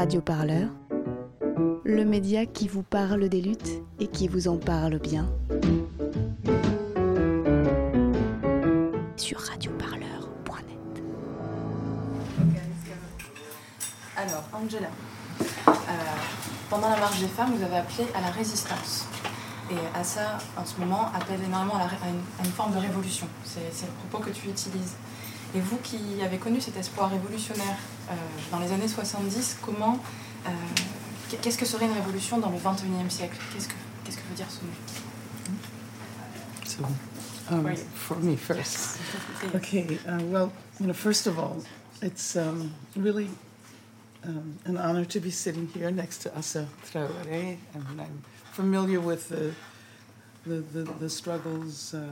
Radio Parleur, le média qui vous parle des luttes et qui vous en parle bien. Sur radioparleur.net. Alors, Angela, euh, pendant la marche des femmes, vous avez appelé à la résistance. Et à ça, en ce moment, appelle énormément à, une, forme de révolution. C'est le propos que tu utilises. Et vous qui avez connu cet espoir révolutionnaire euh, dans les années 70, comment, euh, qu'est-ce que serait une révolution dans le 21e siècle? Qu'est-ce que, qu'est-ce que veut dire ce mot? So, um, for me first. Okay, uh, well, you know, first of all, it's um, really um, an honor to be sitting here next to Asa Traoré, and I'm familiar with the the, the, the struggles uh,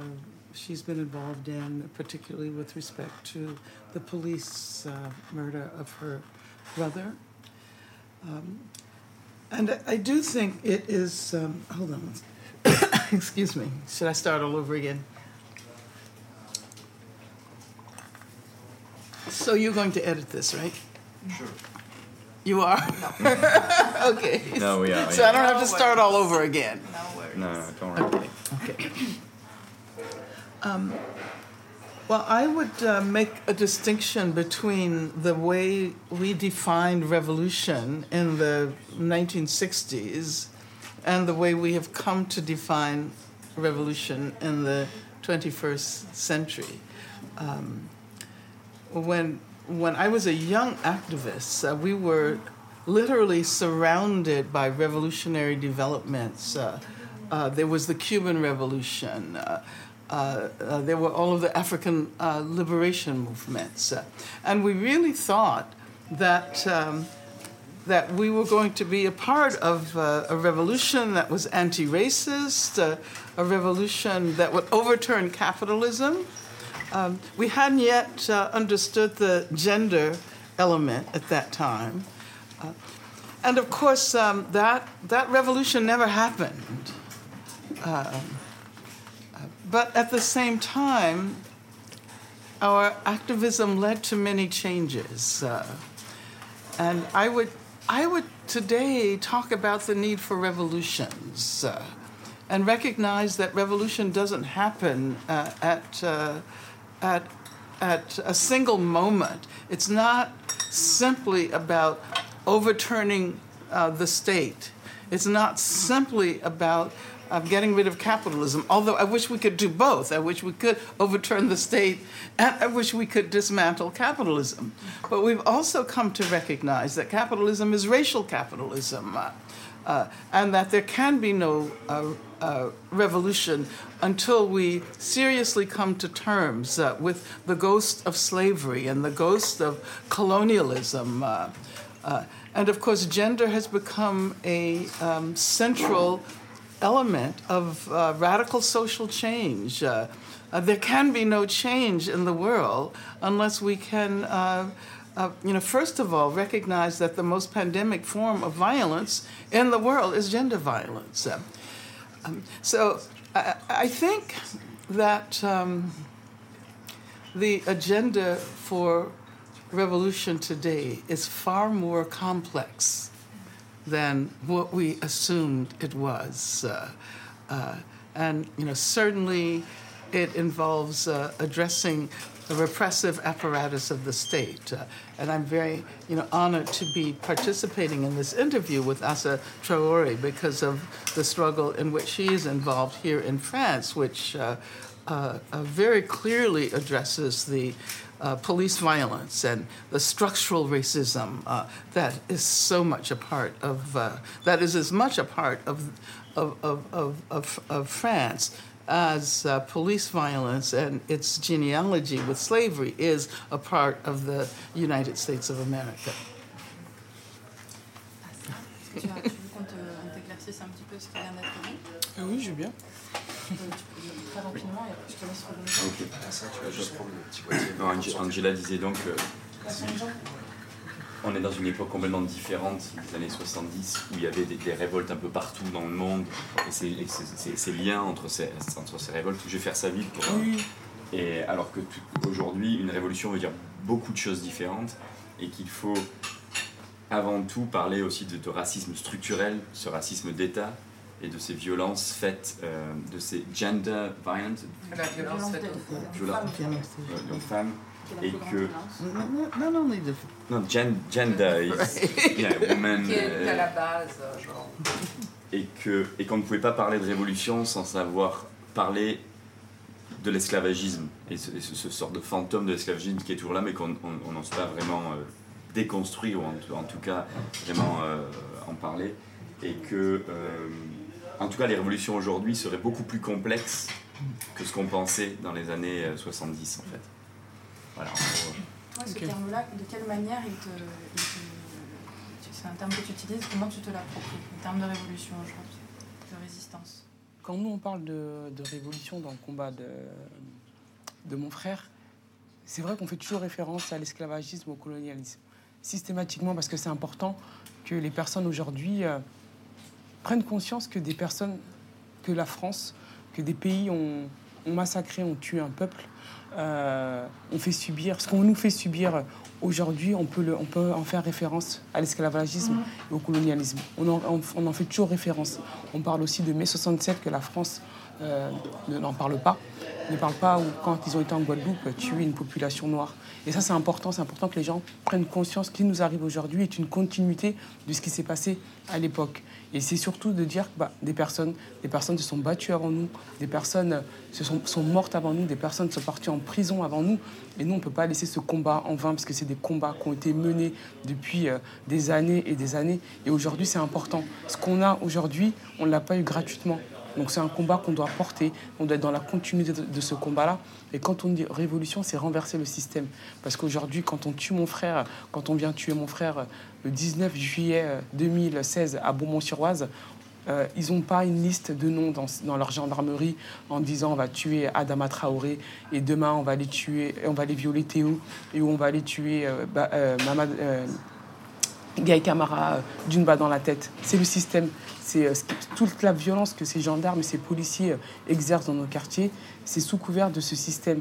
she's been involved in, particularly with respect to the police uh, murder of her brother. Um, and I, I, do think it is. Um, hold on. Excuse me. Should I start all over again? So you're going to edit this, right? Sure. You are? No. okay. No, we are. So I don't have to start all over again. No worries. No, don't worry. Okay. Okay. Um, well, I would uh, make a distinction between the way we defined revolution in the 1960s and the way we have come to define revolution in the 21st century. Um, when, when I was a young activist, uh, we were literally surrounded by revolutionary developments. Uh, uh there was the Cuban Revolution. Uh, uh, there were all of the African uh, liberation movements. Uh, and we really thought that, um, that we were going to be a part of uh, a revolution that was anti racist, uh, a revolution that would overturn capitalism. Um, we hadn't yet understood the gender element at that time. and of course, um, that, that revolution never happened. But at the same time, our activism led to many changes. Uh, and I would, I would today talk about the need for revolutions uh, and recognize that revolution doesn't happen uh, at, uh, at, at a single moment. It's not simply about overturning uh, the state, it's not simply about of getting rid of capitalism. Although I wish we could do both. I wish we could overturn the state, and I wish we could dismantle capitalism. But we've also come to recognize that capitalism is racial capitalism, uh, uh, and that there can be no uh, uh revolution until we seriously come to terms uh, with the ghost of slavery and the ghost of colonialism. Uh, and of course, gender has become a um, central element of uh, radical social change. Uh, uh, there can be no change in the world unless we can, uh, uh, you know, first of all, recognize that the most pandemic form of violence in the world is gender violence. Um, so I, I, think that um, the agenda for revolution today is far more complex than what we assumed it was. Uh, uh, and you know, certainly it involves uh, addressing the repressive apparatus of the state. Uh, and I'm very you know, honored to be participating in this interview with Asa Traore because of the struggle in which she is involved here in France, which uh, uh, very clearly addresses the uh, police violence and the structural racism uh, that is so much a part of uh, that is as much a part of of, of, of, of, of France as uh, police violence and its genealogy with slavery is a part of the United States of America. Oui, je veux bien. Angela disait donc on est dans une époque complètement différente des années 70 où il y avait des, révoltes un peu partout dans le monde et ces liens entre ces, entre ces révoltes, je vais faire ça vite pour. Et alors que aujourd'hui, une révolution veut dire beaucoup de choses différentes et qu'il faut avant tout parler aussi de, de racisme structurel, ce racisme d'État et de ces violences faites, euh, de ces gender violence, La violence faite aux femmes. violences euh, et que Not only the non, gen- gender is yeah, woman, Qui est à euh, la base, euh, genre. et que et qu'on ne pouvait pas parler de révolution sans savoir parler de l'esclavagisme. Et ce, et ce- ce sort de fantôme de l'esclavagisme qui est toujours là mais qu'on on- on n'ose pas vraiment euh, déconstruire ou en, tout- en tout cas vraiment euh, en parler. Et que euh, en tout cas les révolutions aujourd'hui seraient beaucoup plus complexes que ce qu'on pensait dans les années euh, 70 en fait. Voilà, en gros. Toi, ce terme-là, de quelle manière il te. il te- C'est un terme que tu utilises, comment tu te l'appropries Le terme de révolution aujourd'hui, de résistance? Quand nous, on parle de, de révolution dans le combat de, de mon frère, c'est vrai qu'on fait toujours référence à l'esclavagisme, au colonialisme. Systématiquement, parce que c'est important que les personnes aujourd'hui euh, prennent conscience que des personnes, que la France, que des pays ont, massacré, ont tué un peuple, euh, ont fait subir, ce qu'on nous fait subir aujourd'hui, on peut, on en faire référence à l'esclavagisme et au colonialisme. On en, on- on fait toujours référence. On parle aussi de mai 67 que la France euh, ne- n'en parle pas, ne parle pas ou quand ils ont été en Guadeloupe tuer une population noire. Et ça c'est important, c'est important que les gens prennent conscience que ce qui nous arrive aujourd'hui est une continuité de ce qui s'est passé à l'époque. Et c'est surtout de dire que bah, des personnes, des personnes se sont battues avant nous, des personnes euh, se sont, sont mortes avant nous, des personnes sont parties en prison avant nous. Et nous, on ne peut pas laisser ce combat en vain parce que c'est des combats qui ont été menés depuis euh, des années et des années. Et aujourd'hui, c'est important. Ce qu'on a aujourd'hui, on ne l'a pas eu gratuitement. Donc c'est un combat qu'on doit porter, on doit être dans la continuité de, ce combat-là. Et quand on dit révolution, c'est renverser le système. Parce qu'aujourd'hui, quand on tue mon frère, quand on vient tuer mon frère euh, le 19 juillet euh, 2016 à Beaumont-sur-Oise, euh, ils n'ont pas une liste de noms dans, leur gendarmerie en disant on va tuer Adama Traoré et demain on va aller tuer, on va aller violer Théo et on va aller tuer euh, euh, Mamad- euh, Gaï Camara euh, d'une balle dans la tête. C'est le système. C'est euh, toute la violence que ces gendarmes et ces policiers euh, exercent dans nos quartiers. C'est sous couvert de ce système,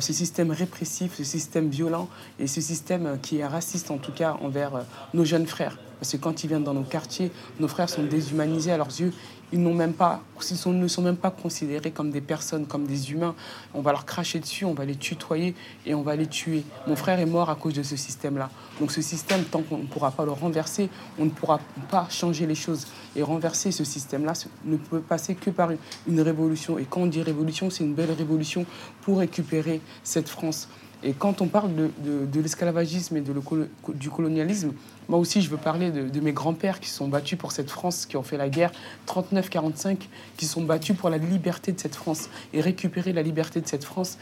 ce système répressif, ce système violent et ce système qui est raciste en tout cas envers nos jeunes frères. Parce que quand ils viennent dans nos quartiers, nos frères sont déshumanisés à leurs yeux. Ils même pas, ils ne sont même pas considérés comme des personnes, comme des humains. On va leur cracher dessus, on va les tutoyer et on va les tuer. Mon frère est mort à cause de ce système-là. Donc ce système, tant qu'on ne pourra pas le renverser, on ne pourra pas changer les choses. Et renverser ce système-là ne peut passer que par une révolution. Et quand on dit révolution, c'est une belle révolution pour récupérer cette France. Et quand on parle de, de- l'esclavagisme et de le du colonialisme, moi aussi je veux parler de, mes grands-pères qui sont battus pour cette France, qui ont fait la guerre 39-45, qui sont battus pour la liberté de cette France et récupérer la liberté de cette France.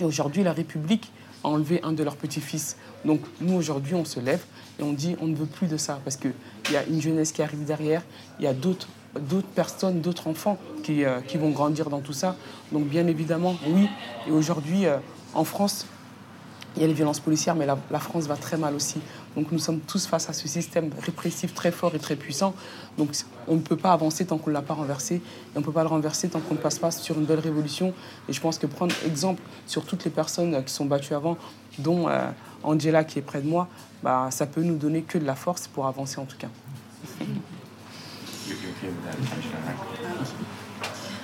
Et aujourd'hui, la République a enlevé un de leurs petits-fils. Donc nous, aujourd'hui, on se lève et on dit on ne veut plus de ça parce qu'il y a une jeunesse qui arrive derrière, il y a d'autres d'autres personnes, d'autres enfants qui, euh, qui vont grandir dans tout ça. Donc bien évidemment, oui. Et aujourd'hui, euh, en France, il y a les violences policières, mais la, France va très mal aussi. Donc nous sommes tous face à ce système répressif très fort et très puissant. Donc on ne peut pas avancer tant qu'on ne l'a pas renversé. Et on ne peut pas le renverser tant qu'on ne passe pas sur une belle révolution. Et je pense que prendre exemple sur toutes les personnes euh, qui sont battues avant, dont euh, Angela qui est près de moi, bah, ça peut nous donner que de la force pour avancer en tout cas.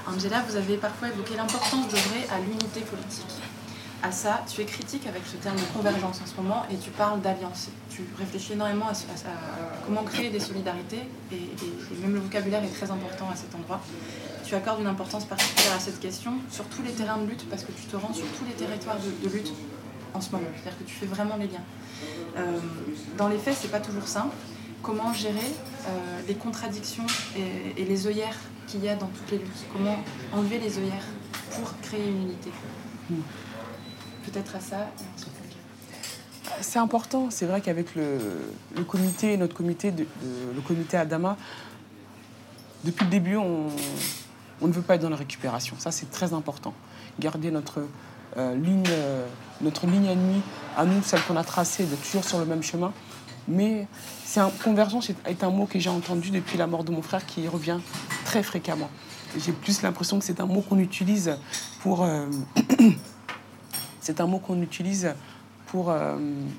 Angela, vous avez parfois évoqué l'importance d'œuvrer à l'unité politique. À ça, tu es critique avec ce terme de convergence en ce moment et tu parles d'alliance. Tu réfléchis énormément à, comment créer des solidarités et, même le vocabulaire est très important à cet endroit. Tu accordes une importance particulière à cette question sur tous les terrains de lutte parce que tu te rends sur tous les territoires de, lutte en ce moment. C'est-à-dire que tu fais vraiment les liens. Euh, dans les faits, c'est pas toujours simple. Comment gérer euh, les contradictions et, et les œillères qu'il y a dans toutes les luttes? Comment enlever les œillères pour créer une unité? Peut-être à ça. C'est important. C'est vrai qu'avec le, le comité, notre comité, de, de- le comité Adama, depuis le début, on, on ne veut pas être dans la récupération. Ça, c'est très important. Garder notre, euh, ligne, euh, notre ligne ennemie, à nous, celle qu'on a tracée, d'être toujours sur le même chemin. Mais c'est un, convergence est un mot que j'ai entendu depuis la mort de mon frère qui revient très fréquemment. J'ai plus l'impression que c'est un mot qu'on utilise pour... euh, c'est un mot qu'on utilise pour, euh,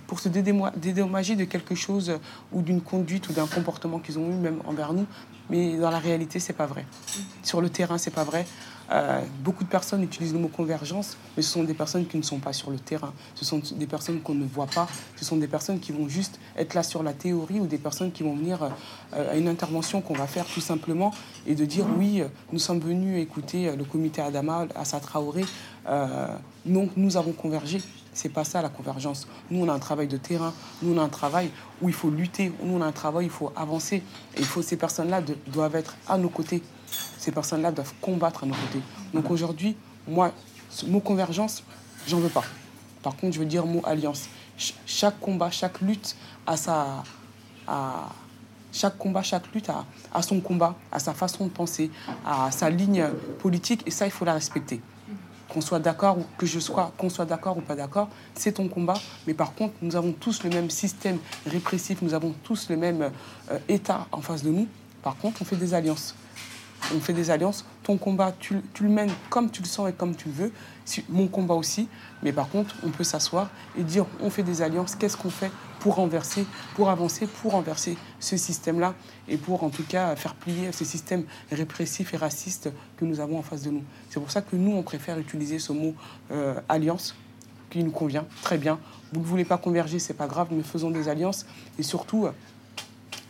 pour se dédommager de quelque chose ou d'une conduite ou d'un comportement qu'ils ont eu même envers nous. Mais dans la réalité, c'est pas vrai. Sur le terrain, c'est pas vrai. Euh, beaucoup de personnes utilisent le mot convergence, mais ce sont des personnes qui ne sont pas sur le terrain. Ce sont des personnes qu'on ne voit pas. Ce sont des personnes qui vont juste être là sur la théorie ou des personnes qui vont venir euh, à une intervention qu'on va faire tout simplement et de dire oui, nous sommes venus écouter le comité Adama, Assa Traoré. donc nous avons convergé. C'est pas ça la convergence. Nous, on a un travail de terrain. Nous, on a un travail où il faut lutter. Nous, on a un travail où il faut avancer. Et il faut ces personnes-là doivent être à nos côtés. Ces personnes-là doivent combattre à nos côtés. Donc aujourd'hui, moi, ce mot convergence, j'en veux pas. Par contre, je veux dire mot alliance. chaque combat, chaque lutte a sa, à chaque combat, chaque lutte a, a son combat, à sa façon de penser, à sa ligne politique, et ça, il faut la respecter qu'on soit d'accord ou que je sois, qu'on soit d'accord ou pas d'accord, c'est ton combat. Mais par contre, nous avons tous le même système répressif, nous avons tous le même euh, État en face de nous. Par contre, on fait des alliances. On fait des alliances. Ton combat, tu, le mènes comme tu le sens et comme tu le veux. Mon combat aussi. Mais par contre, on peut s'asseoir et dire on fait des alliances. Qu'est-ce qu'on fait pour renverser, pour avancer, pour renverser ce système-là et pour en tout cas faire plier ce système répressif et raciste que nous avons en face de nous. C'est pour ça que nous, on préfère utiliser ce mot euh, alliance qui nous convient très bien. Vous ne voulez pas converger, c'est pas grave, mais faisons des alliances et surtout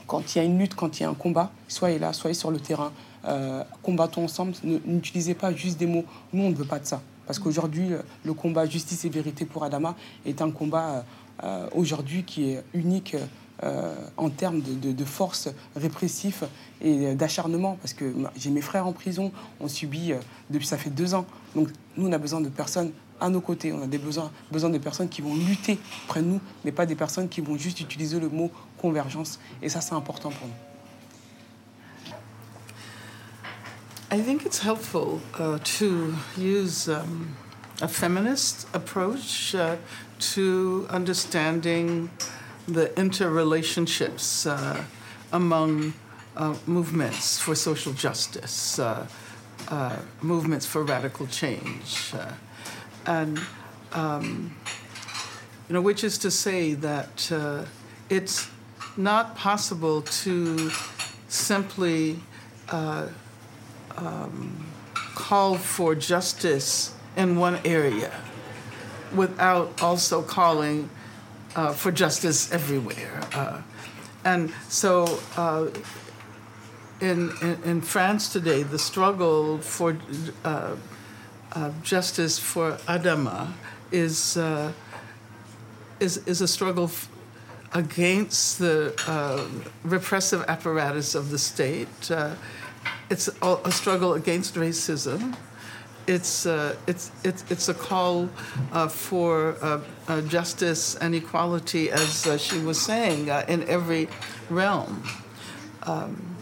quand il y a une lutte, quand il y a un combat, soyez là, soyez sur le terrain, euh, combattons ensemble. N'utilisez pas juste des mots. Nous, on ne veut pas de ça. Parce qu'aujourd'hui, le combat justice et vérité pour Adama est un combat euh, aujourd'hui qui est unique euh, en termes de, force répressif et d'acharnement, parce que j'ai mes frères en prison, on subit euh, depuis ça fait deux ans. Donc nous, on a besoin de personnes à nos côtés, on a des besoins, besoin de personnes qui vont lutter près de nous, mais pas des personnes qui vont juste utiliser le mot convergence. Et ça, c'est important pour nous. I think it's helpful uh, to use um, a feminist approach uh, to understanding the interrelationships uh, among uh, movements for social justice, uh, uh movements for radical change, and um, you know, which is to say that it's not possible to simply um, call for justice in one area without also calling uh, for justice everywhere. Uh, and so uh, in, in, in, France today, the struggle for uh, uh, justice for Adama is, uh, is, is a struggle f- against the repressive apparatus of the state. It's a, a struggle against racism it's, uh, it's, it's, it's a call uh, for uh, uh justice and equality, as uh, she was saying, uh, in every realm. Um,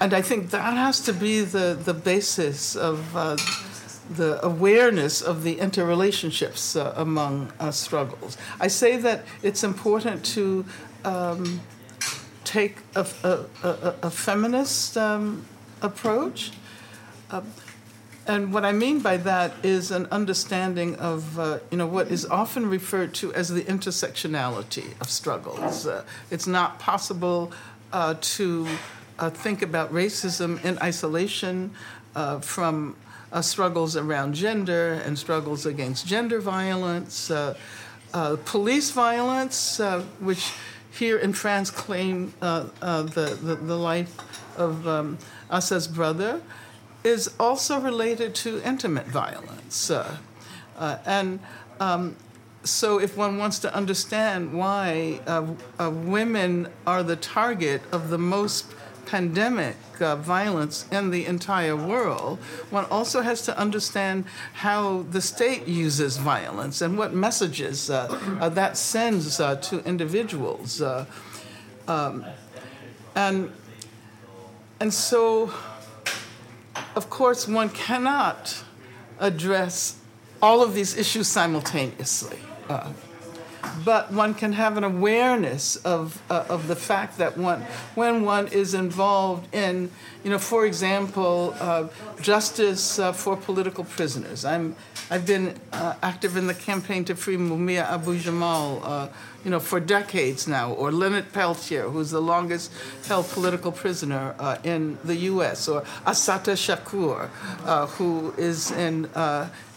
and I think that has to be the, the basis of the awareness of the interrelationships among struggles. I say that it's important to um, take a, a, a, a feminist um, approach. And what I mean by that is an understanding of, uh, you know, what is often referred to as the intersectionality of struggles. Uh, it's not possible uh, to uh, think about racism in isolation uh, from uh, struggles around gender and struggles against gender violence, police violence, which here in France claim the, the, the, life of um, Assa's brother is also related to intimate violence. Uh, uh, and um, so, if one wants to understand why uh, uh women are the target of the most pandemic uh, violence in the entire world, one also has to understand how the state uses violence and what messages uh, that sends to individuals. Um, and, and so, of course, one cannot address all of these issues simultaneously. Uh, but one can have an awareness of, uh, of the fact that one, when one is involved in, you know, for example, uh, justice uh, for political prisoners. I'm, I've been uh, active in the campaign to free Mumia Abu Jamal, uh, you know, for decades now, or Leonard Peltier, who's the longest held political prisoner uh, in the U.S., or Asata Shakur, who is in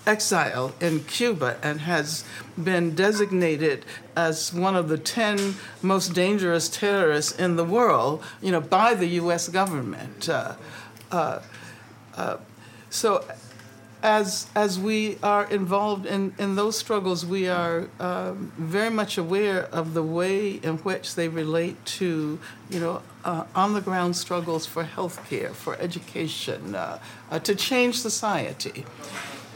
exile in Cuba and has been designated as one of the 10 most dangerous terrorists in the world, you know, by the U.S. government. Uh, uh, uh, so as, as we are involved in, in those struggles, we are um, very much aware of the way in which they relate to, you know, uh, on the ground struggles for health care, for education, uh, uh, to change society.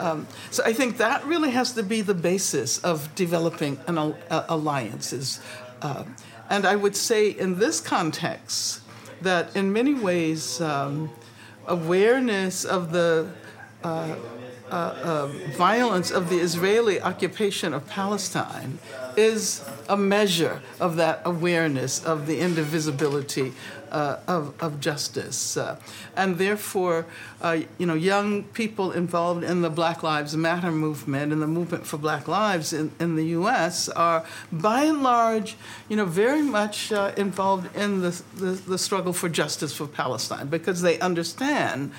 Um, so I think that really has to be the basis of developing an uh, alliances. Uh, and I would say in this context that in many ways um, awareness of the uh, uh, uh, violence of the Israeli occupation of Palestine is a measure of that awareness of the indivisibility uh, of, of justice. Uh, and therefore, uh, you know, young people involved in the Black Lives Matter movement and the movement for Black Lives in, in the U.S. are, by and large, you know, very much uh, involved in the, the, the struggle for justice for Palestine because they understand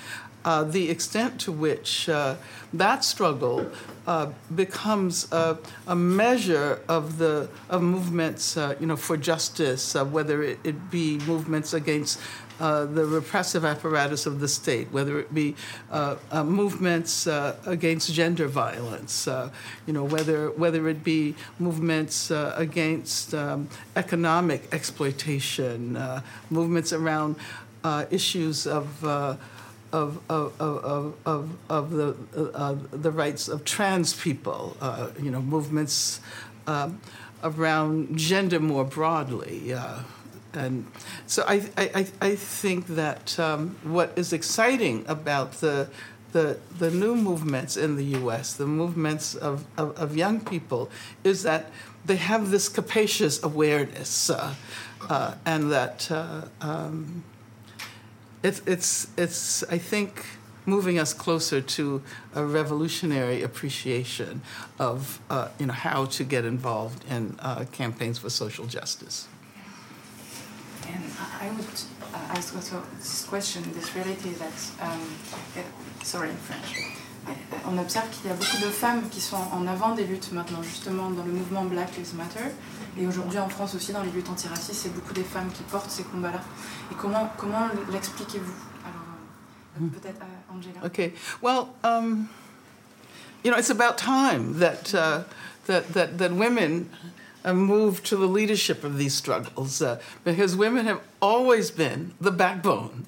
uh, the extent to which uh, that struggle uh, becomes a, a, measure of the of movements, uh, you know, for justice, uh, whether it, it, be movements against uh, the repressive apparatus of the state, whether it be movements against gender violence, you know, whether whether it be movements against um, economic exploitation, movements around issues of of, of, of, of, of the, uh, the rights of trans people, uh, you know, movements um, around gender more broadly. Uh, and so I, I, I think that um, what is exciting about the, the, the new movements in the US, the movements of, of, of young people, is that they have this capacious awareness uh, uh, and that. Uh, um, it's, it's, it's, I think, moving us closer to a revolutionary appreciation of uh, you know, how to get involved in uh, campaigns for social justice. And I would uh, ask also this question, this reality that, um, sorry, in French. On observe qu'il y a beaucoup de femmes qui sont en avant des luttes maintenant, justement, dans le mouvement Black Lives Matter. Et aujourd'hui en France aussi, dans les luttes antiracistes, c'est beaucoup des femmes qui portent ces combats-là. Et comment, comment l'expliquez-vous Alors, euh, peut-être euh, Angela. Okay. Well, um, you know, it's about time that, uh, that, that, that women move to the leadership of these struggles uh, because women have always been the backbone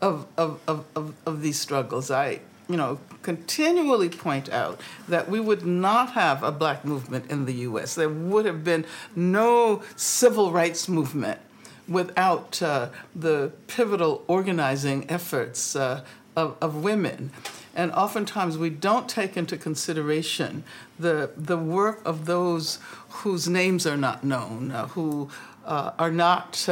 of, of, of, of, of these struggles. I, you know, continually point out that we would not have a black movement in the US. There would have been no civil rights movement without uh, the pivotal organizing efforts uh, of, of women. And oftentimes we don't take into consideration the, the work of those whose names are not known, uh, who uh, are not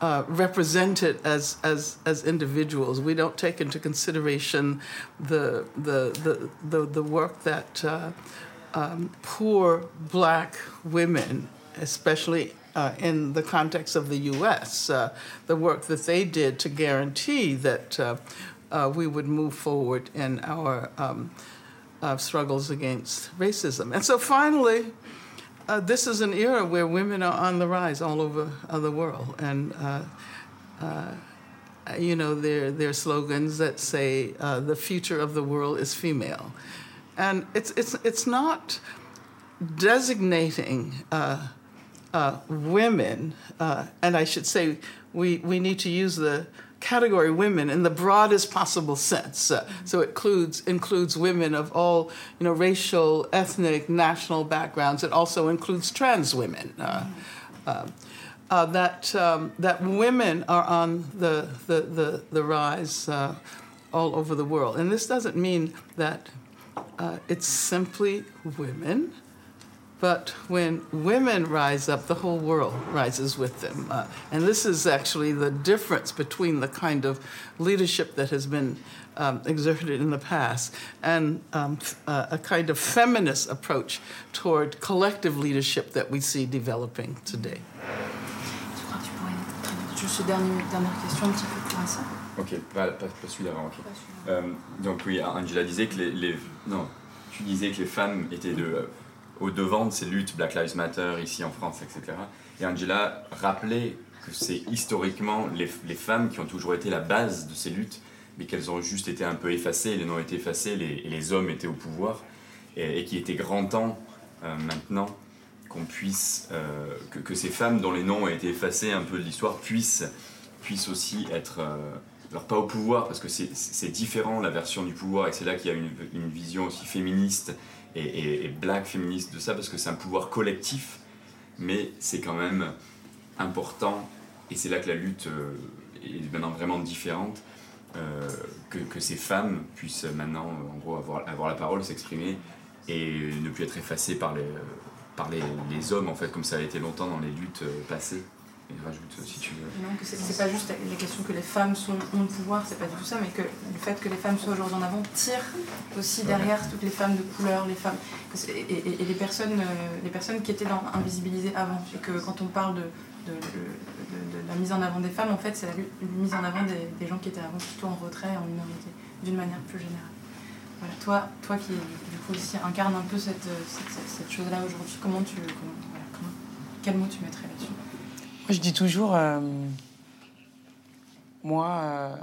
uh, represented as, as, as individuals. We don't take into consideration the, the, the, the, the work that uh, um, poor black women, especially uh, in the context of the US, uh, the work that they did to guarantee that uh, we would move forward in our um, struggles against racism. And so finally, uh, this is an era where women are on the rise all over uh, the world, and uh, uh you know there are slogans that say the future of the world is female, and it's it's it's not designating uh, women, and I should say we we need to use the category women in the broadest possible sense. Uh, so it includes includes women of all you know racial, ethnic, national backgrounds. It also includes trans women. Uh, uh, uh that um, that women are on the the the, the rise uh, all over the world, and this doesn't mean that uh, it's simply women But when women rise up, the whole world rises with them. Uh, and this is actually the difference between the kind of leadership that has been um, exerted in the past and um, uh, a kind of feminist approach toward collective leadership that we see developing today. Tu crois que tu pourrais traduire juste une dernière, dernière question un petit peu pour ça Ok, pas, pas, pas celui d'avant, ok. Euh, donc oui, Angela disait que les, les- Non, tu disais que les femmes étaient de, euh, au devant de ces luttes, Black Lives Matter ici en France, etc. Et Angela rappelait que c'est historiquement les, les femmes qui ont toujours été la base de ces luttes, mais qu'elles ont juste été un peu effacées, les noms étaient effacés, les, les hommes étaient au pouvoir, et, et qu'il était grand temps euh, maintenant qu'on puisse, euh, que, que ces femmes dont les noms ont été effacés un peu de l'histoire puissent, puissent aussi être, euh, alors pas au pouvoir, parce que c'est- c'est différent la version du pouvoir, et c'est là qu'il y a une, une vision aussi féministe et, et- black féministe de ça, parce que c'est un pouvoir collectif, mais c'est quand même important, et c'est là que la lutte euh, est maintenant vraiment différente, euh, que, que ces femmes puissent maintenant, en gros, avoir, avoir la parole, s'exprimer, et ne plus être effacées par les, par les, les hommes, en fait, comme ça a été longtemps dans les luttes euh, passées. Et rajoute, euh, si tu veux. Non, que c'est pas juste les questions que les femmes sont, ont le pouvoir, c'est pas du tout ça, mais que le fait que les femmes soient aujourd'hui en avant tire aussi derrière toutes les femmes de couleur, les femmes et, et- et les personnes, euh, les personnes qui étaient dans, invisibilisées avant. Et que quand on parle de, de, de- la mise en avant des femmes, en fait, c'est la mise en avant des, des gens qui étaient avant plutôt en retrait, en minorité, d'une manière plus générale. Voilà, toi, toi qui du coup aussi incarne un peu cette, cette, cette- cette chose-là aujourd'hui, comment tu, comment, voilà, comment- quel mot tu mettrais là-dessus? Je dis toujours, euh, moi, euh,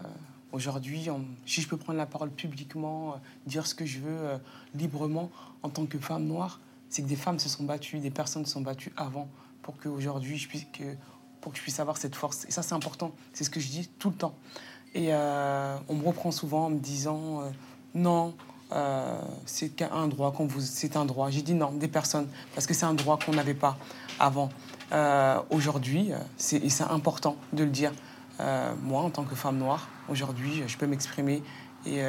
aujourd'hui, si je peux prendre la parole publiquement, euh, dire ce que je veux librement en tant que femme noire, c'est que des femmes se sont battues, des personnes se sont battues avant pour qu'aujourd'hui, je puisse, que, pour que je puisse avoir cette force. Et ça, c'est important. C'est ce que je dis tout le temps. Et on me reprend souvent en me disant non, c'est un droit c'est un droit. J'ai dit non, des personnes, parce que c'est un droit qu'on n'avait pas avant. Euh, aujourd'hui, euh, c'est c'est important de le dire. Euh, moi, en tant que femme noire, aujourd'hui, je peux m'exprimer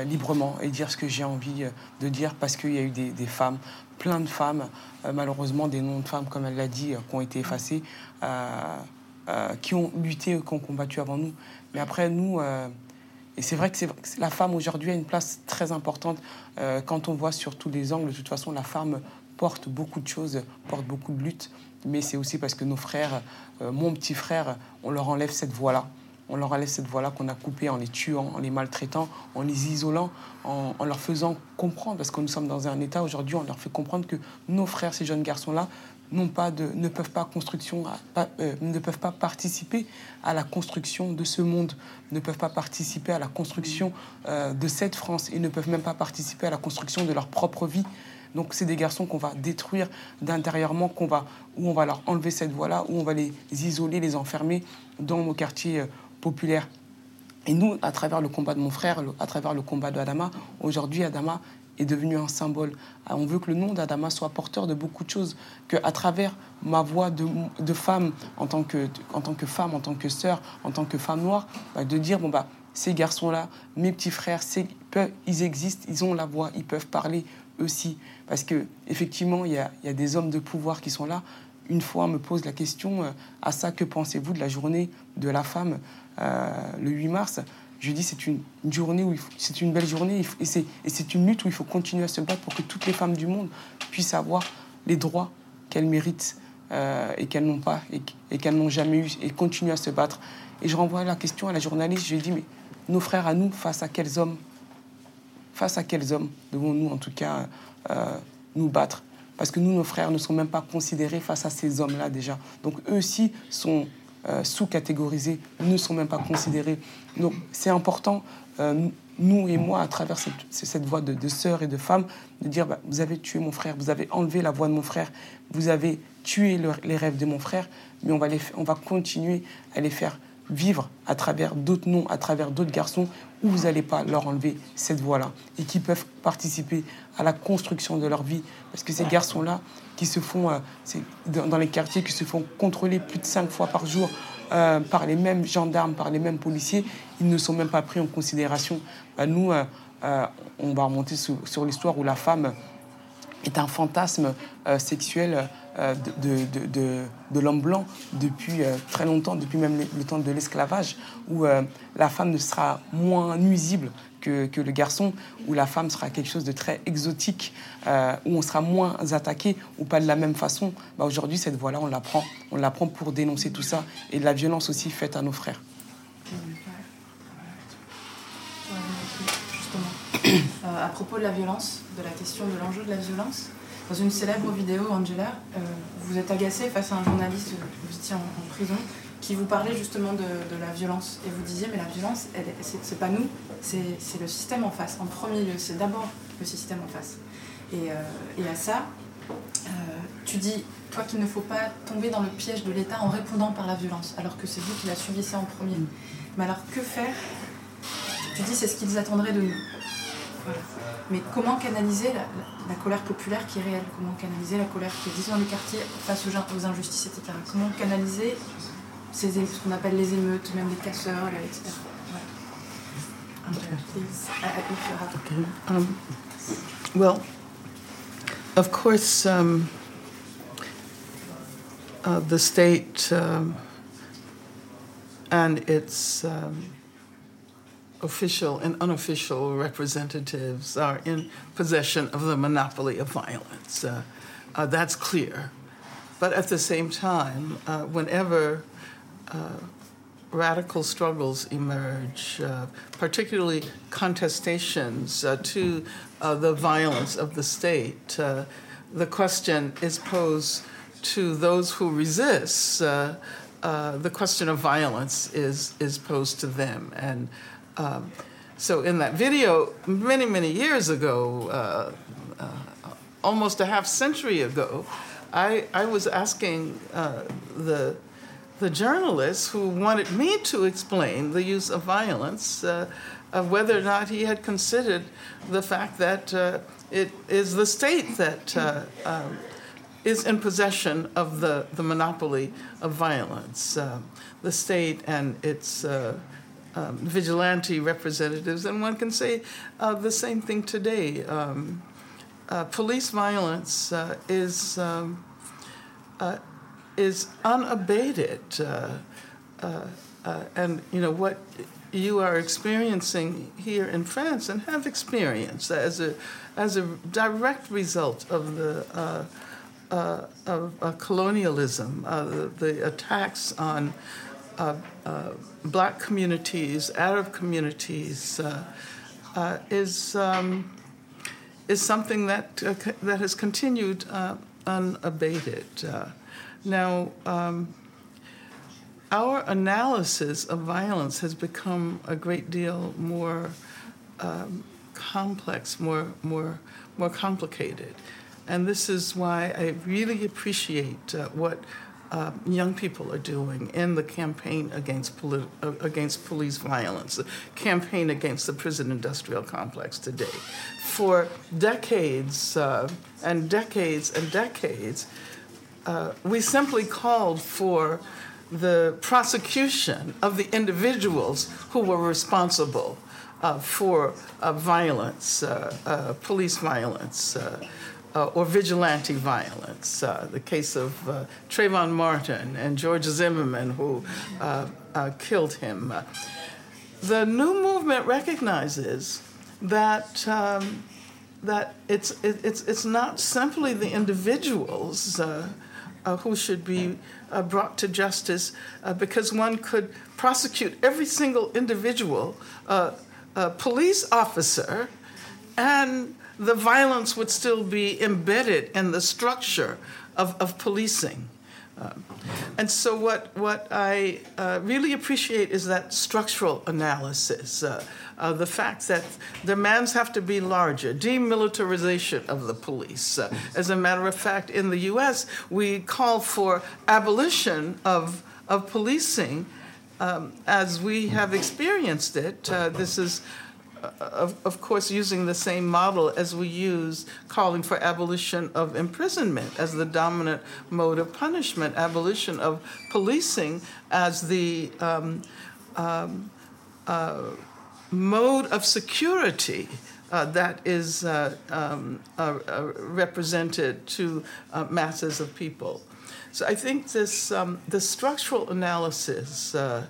librement et dire ce que j'ai envie de dire parce qu'il y a eu des, femmes, plein de femmes, malheureusement des noms de femmes, comme elle l'a dit, qui ont été effacés, qui ont lutté, qui ont combattu avant nous. Mais après, nous, et c'est vrai que la femme aujourd'hui a une place très importante quand on voit sur tous les angles. De toute façon, la femme porte beaucoup de choses, porte beaucoup de luttes, mais c'est aussi parce que nos frères, euh, mon petit frère, on leur enlève cette voie-là. On leur enlève cette voie-là qu'on a coupée en les tuant, en les maltraitant, en les isolant, en, leur faisant comprendre, parce que nous sommes dans un état aujourd'hui, on leur fait comprendre que nos frères, ces jeunes garçons-là, euh, ne peuvent pas participer à la construction de ce monde, ne peuvent pas participer à la construction euh, de cette France, et ne peuvent même pas participer à la construction de leur propre vie. Donc c'est des garçons qu'on va détruire d'intérieurement, qu'on va, où on va leur enlever cette voie-là, où on va les isoler, les enfermer dans nos quartiers euh, populaires. Et nous, à travers le combat de mon frère, à travers le combat d'Adama, aujourd'hui, Adama est devenu un symbole. Ah, On veut que le nom d'Adama soit porteur de beaucoup de choses, que à travers ma voix de, de femme, en tant que, en tant que femme, en tant que sœur, en tant que femme noire, bah, de dire, bon, bah, ces garçons-là, mes petits frères, ils existent, ils ont la voix, ils peuvent parler aussi. Parce que effectivement, il y a, des hommes de pouvoir qui sont là. Une fois, on me pose la question euh, à ça, que pensez-vous de la journée de la femme euh, le 8 mars? Je dis c'est une, journée où c'est une belle journée et c'est une lutte où il faut continuer à se battre pour que toutes les femmes du monde puissent avoir les droits qu'elles méritent euh, et qu'elles n'ont pas et, et qu'elles n'ont jamais eu et continuer à se battre. Et je renvoie la question à la journaliste. Je lui dis mais nos frères à nous face à quels hommes? Face à quels hommes devons-nous en tout cas euh, nous battre? Parce que nous, nos frères, ne sont même pas considérés face à ces hommes-là déjà. Donc eux aussi sont euh, sous-catégorisés, ne sont même pas considérés. Donc c'est important, euh, nous et moi, à travers cette, cette voix de, sœurs et de femmes, de dire, bah, vous avez tué mon frère, vous avez enlevé la voix de mon frère, vous avez tué le- les rêves de mon frère, mais on va, les, on va continuer à les faire vivre à travers d'autres noms, à travers d'autres garçons, où vous n'allez pas leur enlever cette voie-là et qui peuvent participer à la construction de leur vie. Parce que ces garçons-là, qui se font, euh, dans, les quartiers, qui se font contrôler plus de cinq fois par jour euh, par les mêmes gendarmes, par les mêmes policiers, ils ne sont même pas pris en considération. Bah, nous, euh, euh, on va remonter sur, sur l'histoire où la femme est un fantasme euh, sexuel euh, de, de, de, l'homme blanc depuis euh, très longtemps, depuis même le, temps de l'esclavage, où la femme ne sera moins nuisible que, que, le garçon, où la femme sera quelque chose de très exotique, où on sera moins attaqué, ou pas de la même façon. Bah, Aujourd'hui, cette voie-là, on la prend. On la prend pour dénoncer tout ça, et la violence aussi faite à nos frères. Justement, euh, à propos de la violence, de la question de l'enjeu de la violence, dans une célèbre vidéo, Angela, euh, vous êtes agacée face à un journaliste, vous étiez en, en, prison, qui vous parlait justement de, de, la violence. Et vous disiez, mais la violence, c'est pas nous, c'est le système en face. En premier lieu, c'est d'abord le système en face. Et, euh, et à ça, euh, tu dis, toi qu'il ne faut pas tomber dans le piège de l'État en répondant par la violence, alors que c'est vous qui la subissez en premier. Mais alors, que faire? Tu dis, c'est ce qu'ils attendraient de nous. Voilà. Mais comment canaliser la, colère populaire qui est réelle? Comment canaliser la colère qui existe dans les quartiers face aux, aux injustices, etc. Comment canaliser ces, ce qu'on appelle les émeutes, même les casseurs, etc. Voilà. Okay. Um, well, of course, um, uh, the state um, and its um, official and unofficial representatives are in possession of the monopoly of violence. Uh, uh, that's clear. But at the same time, uh, whenever uh, radical struggles emerge, uh, particularly contestations to the violence of the state, the question is posed to those who resist. Uh, the question of violence is is posed to them, and um, so in that video, many many years ago, uh, uh, almost a half century ago, I I was asking the the journalist who wanted me to explain the use of violence, uh, of whether or not he had considered the fact that uh, it is the state that uh, um, is in possession of the, the monopoly of violence. Uh, the state and its uh, um, vigilante representatives, and one can say uh, the same thing today. Um, police violence is. Um, is unabated. Uh, uh, uh, and you know what you are experiencing here in France and have experienced as a as a direct result of the uh, uh, of uh, colonialism, the, the, attacks on black communities, Arab communities, is um, is something that that has continued unabated. Now, um, our analysis of violence has become a great deal more um, complex, more, more, more complicated. And this is why I really appreciate uh, what uh, young people are doing in the campaign against, uh, against police violence, the campaign against the prison industrial complex today. For decades uh, and decades and decades, uh, we simply called for the prosecution of the individuals who were responsible uh, for violence, police violence, or vigilante violence. the case of Trayvon Martin and George Zimmerman, who killed him. the new movement recognizes that. Um, that it's, it, it's, it's not simply the individuals uh, uh, who should be uh, brought to justice uh, because one could prosecute every single individual uh, uh, police officer and the violence would still be embedded in the structure of, of policing. Um, and so, what, what I uh, really appreciate is that structural analysis. Uh, uh, the fact that demands have to be larger, demilitarization of the police. Uh, as a matter of fact, in the US, we call for abolition of, of policing um, as we have experienced it. Uh, this is uh, of, of, course, using the same model as we use calling for abolition of imprisonment as the dominant mode of punishment, abolition of policing as the um, um, uh, mode of security uh, that is uh, um, uh, uh, represented to uh, masses of people. So I think this um, the structural analysis uh,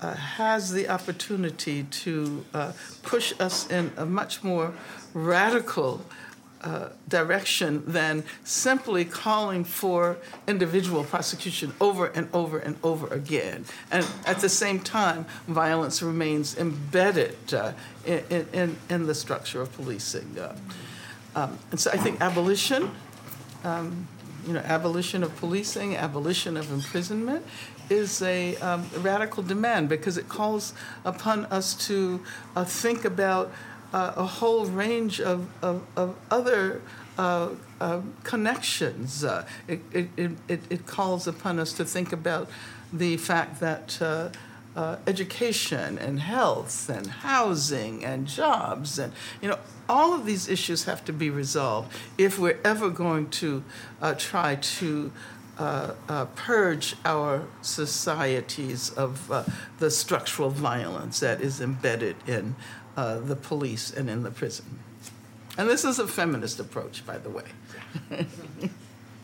uh, has the opportunity to uh, push us in a much more radical uh, direction than simply calling for individual prosecution over and over and over again. And at the same time, violence remains embedded uh, in, in, in the structure of policing. Uh, um, and so I think abolition, um, you know, abolition of policing, abolition of imprisonment is a um, radical demand because it calls upon us to uh, think about uh, a whole range of, of, of other uh, uh, connections. Uh, it, it, it, it calls upon us to think about the fact that uh, education and health and housing and jobs and you know all of these issues have to be resolved if we're ever going to try to uh, uh, purge our societies of uh, the structural violence that is embedded in uh, the police and in the prison. And this is a feminist approach, by the way.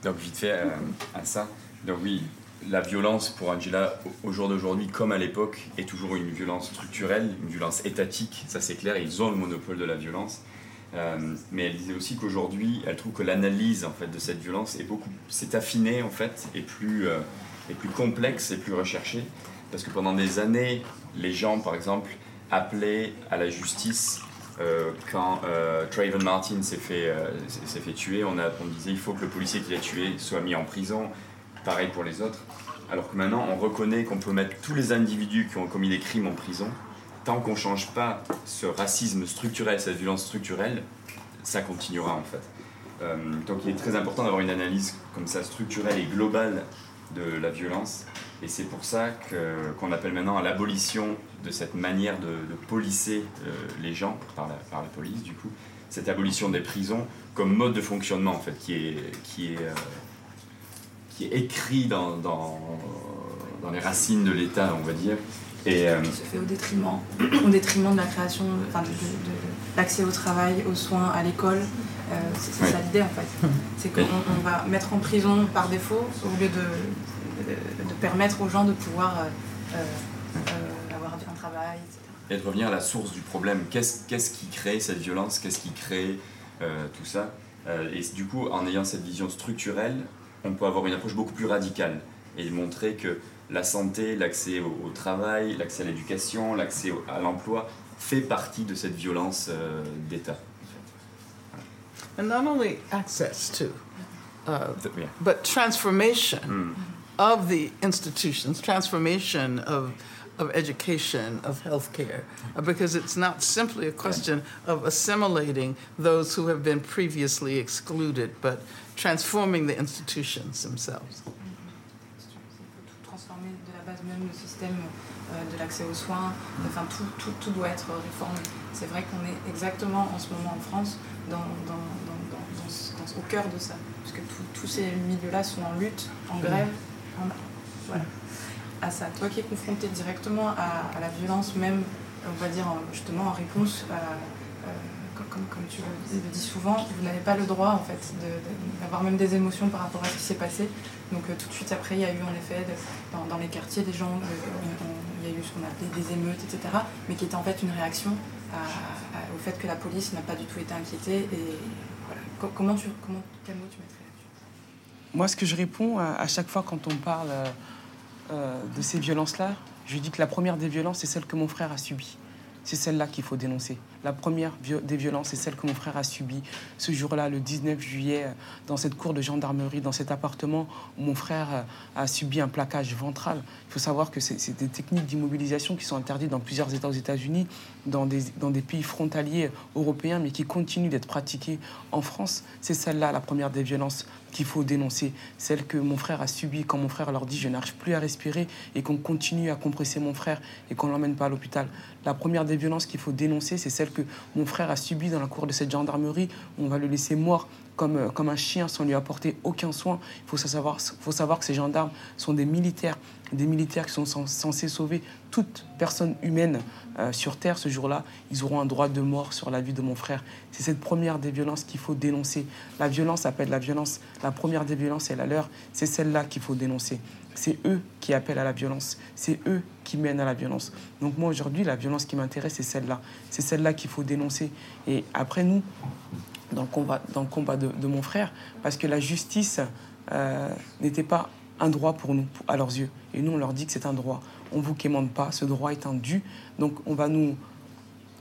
Donc vite fait euh, à ça. Donc oui, la violence pour Angela au jour d'aujourd'hui, comme à l'époque, est toujours une violence structurelle, une violence étatique. Ça c'est clair, ils ont le monopole de la violence. Euh, mais elle disait aussi qu'aujourd'hui, elle trouve que l'analyse en fait de cette violence est beaucoup, s'est affinée en fait, et plus, euh, est plus complexe et plus recherchée, parce que pendant des années, les gens, par exemple, appelaient à la justice. euh, quand euh, Trayvon Martin s'est fait, euh, s'est fait tuer, on, a, on disait il faut que le policier qui l'a tué soit mis en prison. Pareil pour les autres. Alors que maintenant, on reconnaît qu'on peut mettre tous les individus qui ont commis des crimes en prison. Tant qu'on ne change pas ce racisme structurel, cette violence structurelle, ça continuera en fait. Euh, donc il est très important d'avoir une analyse comme ça structurelle et globale de la violence. Et c'est pour ça qu'on appelle maintenant à l'abolition de cette manière de, de policer euh, les gens par la, police, du coup, cette abolition des prisons comme mode de fonctionnement en fait, qui est, qui est, euh, qui est écrit dans, dans les racines de l'État, on va dire. Et, euh, qui se fait au détriment, au détriment de la création, enfin de, de- de l'accès au travail, aux soins, à l'école. Euh, c'est ça l'idée en fait. C'est qu'on on va mettre en prison par défaut au lieu de, permettre aux gens de pouvoir euh, euh, avoir un travail, etc. et de revenir à la source du problème. Qu'est-ce qu'est-ce qui crée cette violence? Qu'est-ce qui crée tout ça? Et du coup, en ayant cette vision structurelle, on peut avoir une approche beaucoup plus radicale et montrer que la santé, l'accès au, au travail, l'accès à l'éducation, l'accès à l'emploi fait partie de cette violence euh, d'État. And not only access to, uh, Yeah. but transformation Mm. of the institutions, transformation of, of education, of healthcare, uh, because it's not simply a question of assimilating those who have been previously excluded, but transforming the institutions themselves. Il faut tout transformer de la base même le système euh, de l'accès aux soins. Enfin, tout, tout, tout doit être réformé. C'est vrai qu'on est exactement en ce moment en France dans, dans, dans, dans, au cœur de ça. Parce que tous ces milieux-là sont en lutte, en grève. en- voilà. À ça. Toi qui es confronté directement à, à la violence, même, on va dire, en- justement en réponse à. euh, comme, tu le, dis souvent, vous n'avez pas le droit en fait d'avoir même des émotions par rapport à ce qui s'est passé. Donc euh, tout de suite après, il y a eu en effet dans, les quartiers des gens, euh, il y a eu ce qu'on appelait des émeutes, etc. Mais qui était en fait une réaction au fait que la police n'a pas du tout été inquiétée. Et comment tu, comment, quel mot tu mettrais là-dessus? Moi, ce que je réponds à, chaque fois quand on parle euh, de ces violences-là, je dis que la première des violences, c'est celle que mon frère a subie. C'est celle-là qu'il faut dénoncer. La première des violences, c'est celle que mon frère a subie ce jour-là, le 19 juillet, euh, dans cette cour de gendarmerie, dans cet appartement où mon frère euh, a subi un plaquage ventral. Il faut savoir que c'est des techniques d'immobilisation qui sont interdites dans plusieurs États aux États-Unis, dans des, dans des pays frontaliers européens, mais qui continuent d'être pratiquées en France. C'est celle-là, la première des violences qu'il faut dénoncer, celle que mon frère a subie quand mon frère leur dit je n'arrive plus à respirer et qu'on continue à compresser mon frère et qu'on l'emmène pas à l'hôpital. La première des violences qu'il faut dénoncer, c'est celle que mon frère a subi dans la cour de cette gendarmerie. On va le laisser mort comme, euh, comme un chien sans lui apporter aucun soin. Il faut savoir, faut savoir que ces gendarmes sont des militaires, des militaires qui sont censés sauver toute personne humaine euh, sur Terre ce jour-là. Ils auront un droit de mort sur la vie de mon frère. C'est cette première des violences qu'il faut dénoncer. La violence appelle la violence. La première des violences est la leur. C'est celle-là qu'il faut dénoncer. C'est eux qui appellent à la violence. C'est eux qui mènent à la violence. Donc moi aujourd'hui, la violence qui m'intéresse, c'est celle-là. C'est celle-là qu'il faut dénoncer. Et après nous, dans le combat, dans le combat de, mon frère, parce que la justice euh, n'était pas un droit pour nous, à leurs yeux. Et nous, on leur dit que c'est un droit. On ne vous quémande pas, ce droit est un dû. Donc on va nous,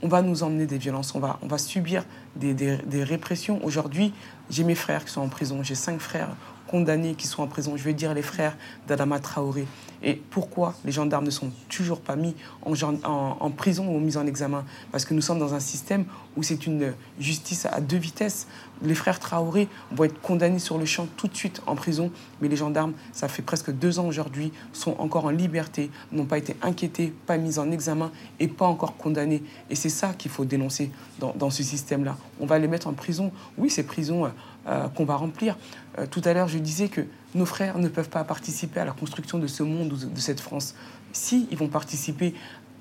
on va nous emmener des violences, on va, on va subir des, des, des répressions. Aujourd'hui, j'ai mes frères qui sont en prison, j'ai cinq frères condamnés qui sont en prison. Je vais dire les frères d'Adama Traoré. Et pourquoi les gendarmes ne sont toujours pas mis en, prison ou mis en examen? Parce que nous sommes dans un système où c'est une justice à deux vitesses. Les frères Traoré vont être condamnés sur le champ tout de suite en prison, mais les gendarmes, ça fait presque deux ans aujourd'hui, sont encore en liberté, n'ont pas été inquiétés, pas mis en examen et pas encore condamnés. Et c'est ça qu'il faut dénoncer dans, dans ce système-là. On va les mettre en prison. Oui, ces prisons euh, qu'on va remplir. Euh, tout à l'heure, je disais que nos frères ne peuvent pas participer à la construction de ce monde ou de cette France. Si ils vont participer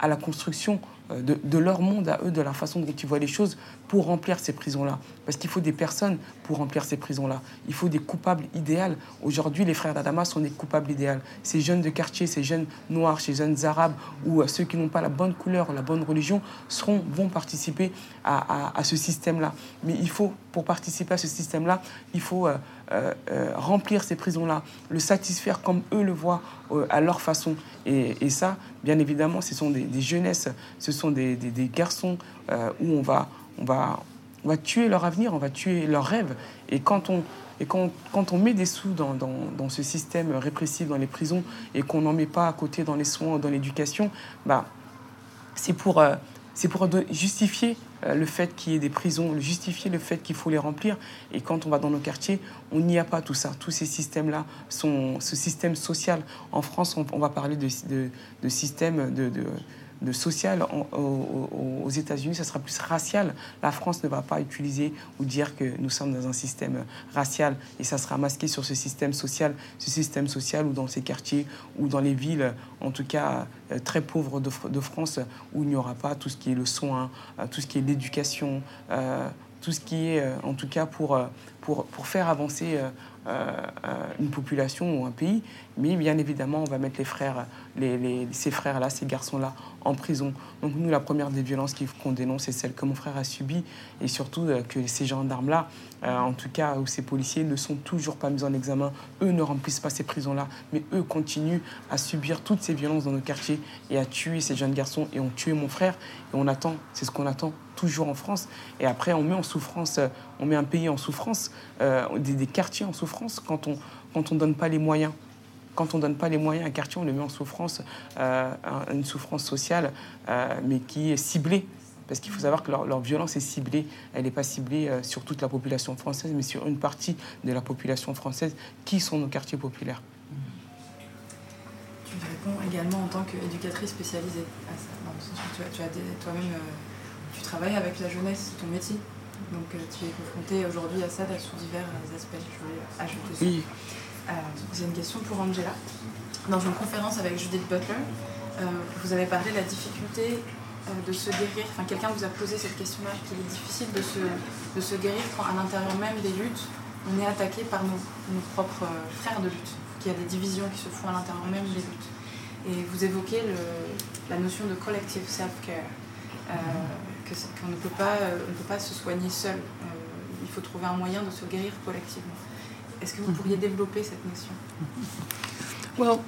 à la construction euh, de, leur monde à eux, de la façon dont ils voient les choses, pour remplir ces prisons-là. Parce qu'il faut des personnes pour remplir ces prisons-là. Il faut des coupables idéaux. Aujourd'hui, les frères d'Adama sont des coupables idéaux. Ces jeunes de quartier, ces jeunes noirs, ces jeunes arabes, ou ceux qui n'ont pas la bonne couleur, la bonne religion, seront, vont participer à, ce système-là. Mais il faut, pour participer à ce système-là, il faut euh, euh, remplir ces prisons-là, le satisfaire comme eux le voient à leur façon. Et, ça, bien évidemment, ce sont des, des jeunesses, ce sont des, garçons euh, où on va, on, va, on va tuer leur avenir, on va tuer leurs rêves. Et quand on, et quand, quand on met des sous dans, dans, ce système répressif, dans les prisons, et qu'on n'en met pas à côté dans les soins, dans l'éducation, bah, c'est pour, euh, c'est pour justifier euh, le fait qu'il y ait des prisons, justifier le fait qu'il faut les remplir. Et quand on va dans nos quartiers, on n'y a pas tout ça. Tous ces systèmes-là, sont ce système social. En France, on, va parler de, de, système de de social aux, États-Unis, ça sera plus racial. La France ne va pas utiliser ou dire que nous sommes dans un système racial et ça sera masqué sur ce système social, ce système social ou dans ces quartiers ou dans les villes, en tout cas euh, très pauvres de, France, où il n'y aura pas tout ce qui est le soin, euh, tout ce qui est l'éducation, euh, tout ce qui est, en tout cas, pour, pour, pour faire avancer une population ou un pays. Mais bien évidemment, on va mettre les frères, les, ces frères-là, ces garçons-là en prison. Donc nous, la première des violences qu'on dénonce, c'est celle que mon frère a subie. Et surtout euh, que ces gendarmes-là, euh, en tout cas, ou ces policiers, ne sont toujours pas mis en examen. Eux ne remplissent pas ces prisons-là. Mais eux continuent à subir toutes ces violences dans nos quartiers et à tuer ces jeunes garçons. Et ont tué mon frère. Et on attend, c'est ce qu'on attend toujours en France. Et après, on met en souffrance, euh, on met un pays en souffrance, des, des, quartiers en souffrance quand on quand on donne pas les moyens quand on ne donne pas les moyens à un quartier, on le met en souffrance, euh, une souffrance sociale, euh, mais qui est ciblée. Parce qu'il faut savoir que leur, violence est ciblée. Elle n'est pas ciblée euh, sur toute la population française, mais sur une partie de la population française qui sont nos quartiers populaires. Tu réponds également en tant qu'éducatrice spécialisée à ça. tu, as, toi-même, travailles avec la jeunesse, c'est ton métier. Donc tu es confronté aujourd'hui à ça sous divers aspects. Je voulais ajouter ça. Oui. Euh, j'ai une question pour Angela. Dans une conférence avec Judith Butler, euh, vous avez parlé de la difficulté euh, de se guérir. Enfin, quelqu'un vous a posé cette question-là, qu'il est difficile de se, de se guérir quand à l'intérieur même des luttes, on est attaqué par nos, nos propres frères de lutte, qu'il y a des divisions qui se font à l'intérieur même des luttes. Et vous évoquez le, la notion de collective self-care, qu'on ne, peut pas, on ne peut pas se soigner seul. il faut trouver un moyen de se guérir collectivement. Est-ce que vous pourriez développer cette notion Well,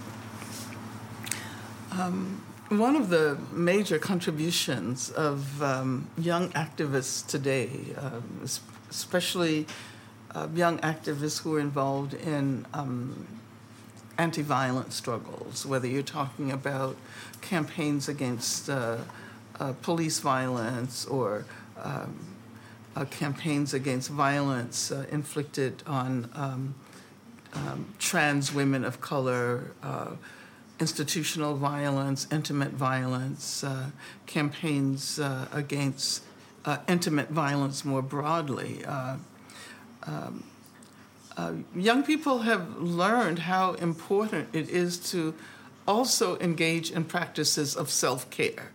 um, one of the major contributions of um, young activists today, uh, especially uh, young activists who are involved in um, anti violence struggles, whether you're talking about campaigns against uh, uh police violence or um, uh, campaigns against violence uh, inflicted on um, um, trans women of color, uh, institutional violence, intimate violence, uh, campaigns uh, against intimate violence more broadly. Um, young people have learned how important it is to also engage in practices of self care.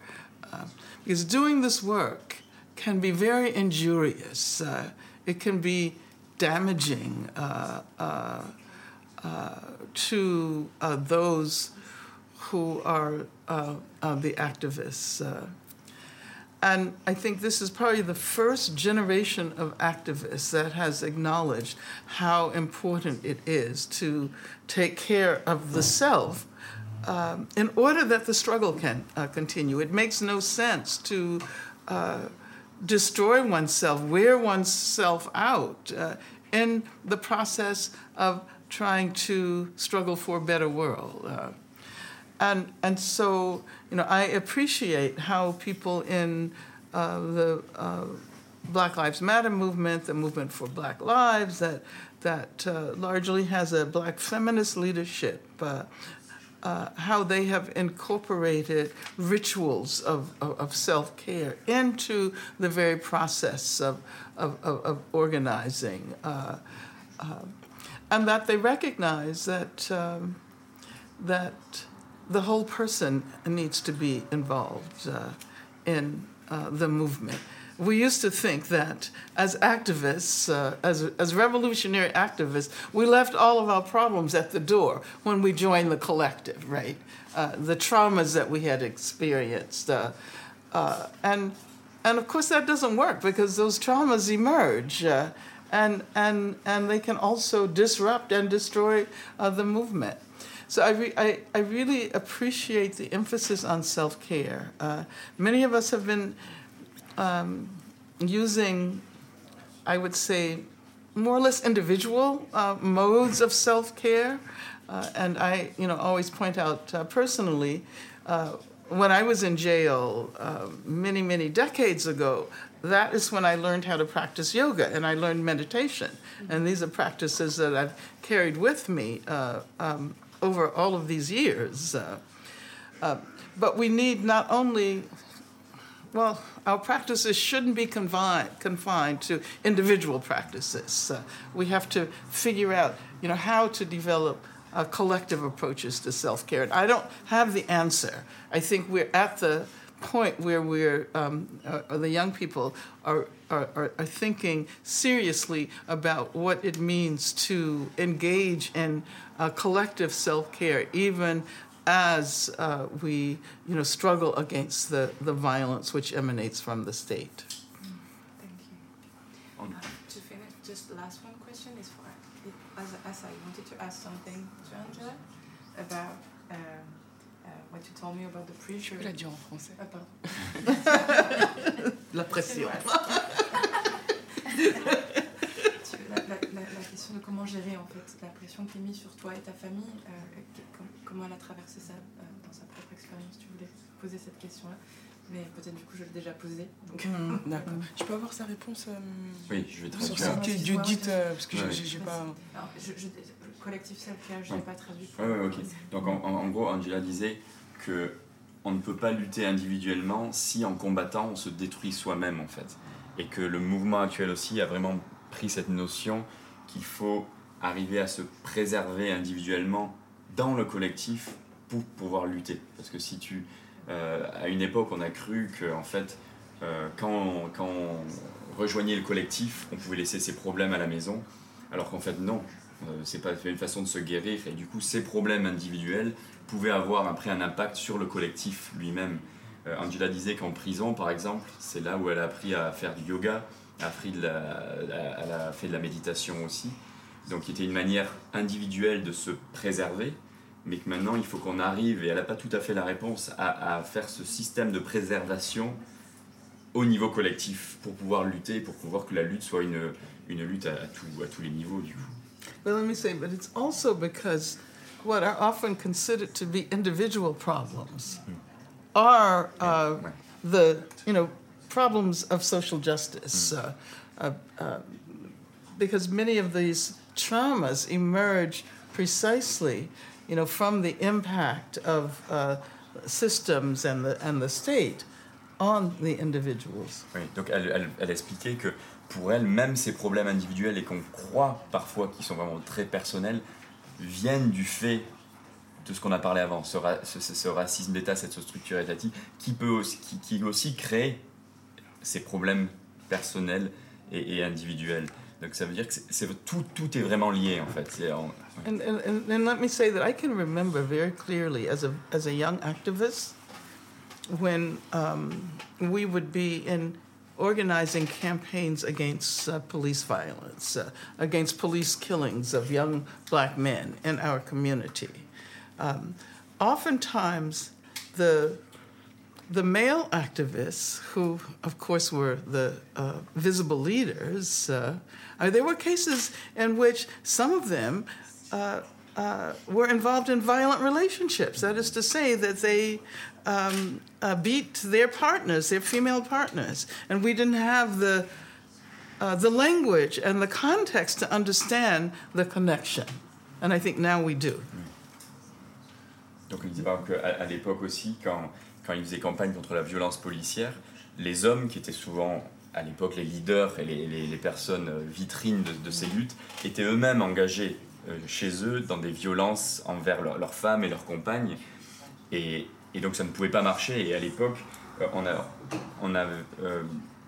Uh, because doing this work can be very injurious, uh, it can be damaging uh, uh, uh, to those who are the activists. And I think this is probably the first generation of activists that has acknowledged how important it is to take care of the self um, in order that the struggle can uh, continue. It makes no sense to uh, destroy oneself, wear oneself out uh, in the process of trying to struggle for a better world. Uh, and, and so, you know, I appreciate how people in uh, the uh, Black Lives Matter movement, the movement for Black Lives, that, that uh, largely has a black feminist leadership, uh, uh, how they have incorporated rituals of, of, of self care into the very process of, of, of organizing. Uh, and that they recognize that, um, that the whole person needs to be involved uh, in uh, the movement. We used to think that as activists, uh, as, as revolutionary activists, we left all of our problems at the door when we joined the collective, right? Uh, the traumas that we had experienced. Uh, uh, and, and of course, that doesn't work because those traumas emerge and, and, and they can also disrupt and destroy the movement. So I, re- I, I really appreciate the emphasis on self care. Uh, many of us have been um, using, I would say, more or less individual uh, modes of self care. Uh, and I, you know, always point out uh, personally, uh, when I was in jail uh, many, many decades ago, that is when I learned how to practice yoga and I learned meditation. And these are practices that I've carried with me uh, um, over all of these years. But we need not only, well, our practices shouldn't be confined, confined to individual practices. Uh, we have to figure out, you know, how to develop uh, collective approaches to self-care. And I don't have the answer. I think we're at the point where we're um, uh, the young people are, are, are thinking seriously about what it means to engage in uh, collective self-care, even as uh, we you know struggle against the, the violence which emanates from the state. Thank you. Uh, to finish, just last one question is for as, as I wanted to ask something to Angela about. Um, what you told me about the preacher. Je peux la dire en français. Ah, pardon. la pression. la, la, la, la, question de comment gérer en fait la pression qui est mise sur toi et ta famille, euh, comment elle a traversé ça euh, dans sa propre expérience. Tu voulais poser cette question-là, mais peut-être du coup je l'ai déjà posée. Mmh, D'accord. Je peux avoir sa réponse euh, Oui, je vais traduire. Sur ce que Dieu dit, parce que ouais. j'ai pas. Alors, je, je, collectif self-care, je n'ai pas traduit. Oui, ouais, ok. Donc en, en, en, gros, Angela disait que on ne peut pas lutter individuellement si en combattant on se détruit soi-même en fait. Et que le mouvement actuel aussi a vraiment pris cette notion qu'il faut arriver à se préserver individuellement dans le collectif pour pouvoir lutter. Parce que si tu... Euh, à une époque, on a cru que en fait, euh, quand, on, quand rejoignait le collectif, on pouvait laisser ses problèmes à la maison, alors qu'en fait non, euh, c'est pas une façon de se guérir. Et du coup, ces problèmes individuels pouvait avoir après un impact sur le collectif lui-même. Euh, Angela disait qu'en prison, par exemple, c'est là où elle a appris à faire du yoga, a de la, elle a fait de la méditation aussi. Donc, il était une manière individuelle de se préserver, mais que maintenant, il faut qu'on arrive, et elle n'a pas tout à fait la réponse, à, à, faire ce système de préservation au niveau collectif pour pouvoir lutter, pour pouvoir que la lutte soit une, une lutte à, à, tout, à tous les niveaux, du coup. Let me say, but it's also because what are often considered to be individual problems are uh, the you know problems of social justice uh, uh, uh, because many of these traumas emerge precisely you know from the impact of uh, systems and the and the state on the individuals. Oui, donc elle, elle, elle expliquait que pour elle, même ces problèmes individuels et qu'on croit parfois qu'ils sont vraiment très personnels, viennent du fait de ce qu'on a parlé avant, ce, ra- ce- ce racisme d'État, cette structure étatique, qui peut aussi, qui, qui aussi crée ces problèmes personnels et, et individuels. Donc ça veut dire que tout, tout est vraiment lié en fait. En- and, and, and let me say that I can remember very clearly as a, as a young activist when um, we would be in organizing campaigns against uh, police violence, uh, against police killings of young black men in our community. Um, oftentimes, the the male activists, who of course were the uh, visible leaders, uh, uh, there were cases in which some of them uh, uh, were involved in violent relationships. That is to say, that they um, uh, beat their partners, their female partners, and we didn't have the the language and the context to understand the connection. And I think now we do. Donc il dit par exemple qu'à à l'époque aussi, quand, quand il faisait campagne contre la violence policière, les hommes qui étaient souvent à l'époque les leaders et les, personnes euh, vitrines de, ces luttes étaient eux-mêmes engagés euh, chez eux dans des violences envers leur- leurs femmes et leurs compagnes. Et, donc ça ne pouvait pas marcher. Et à l'époque, euh, on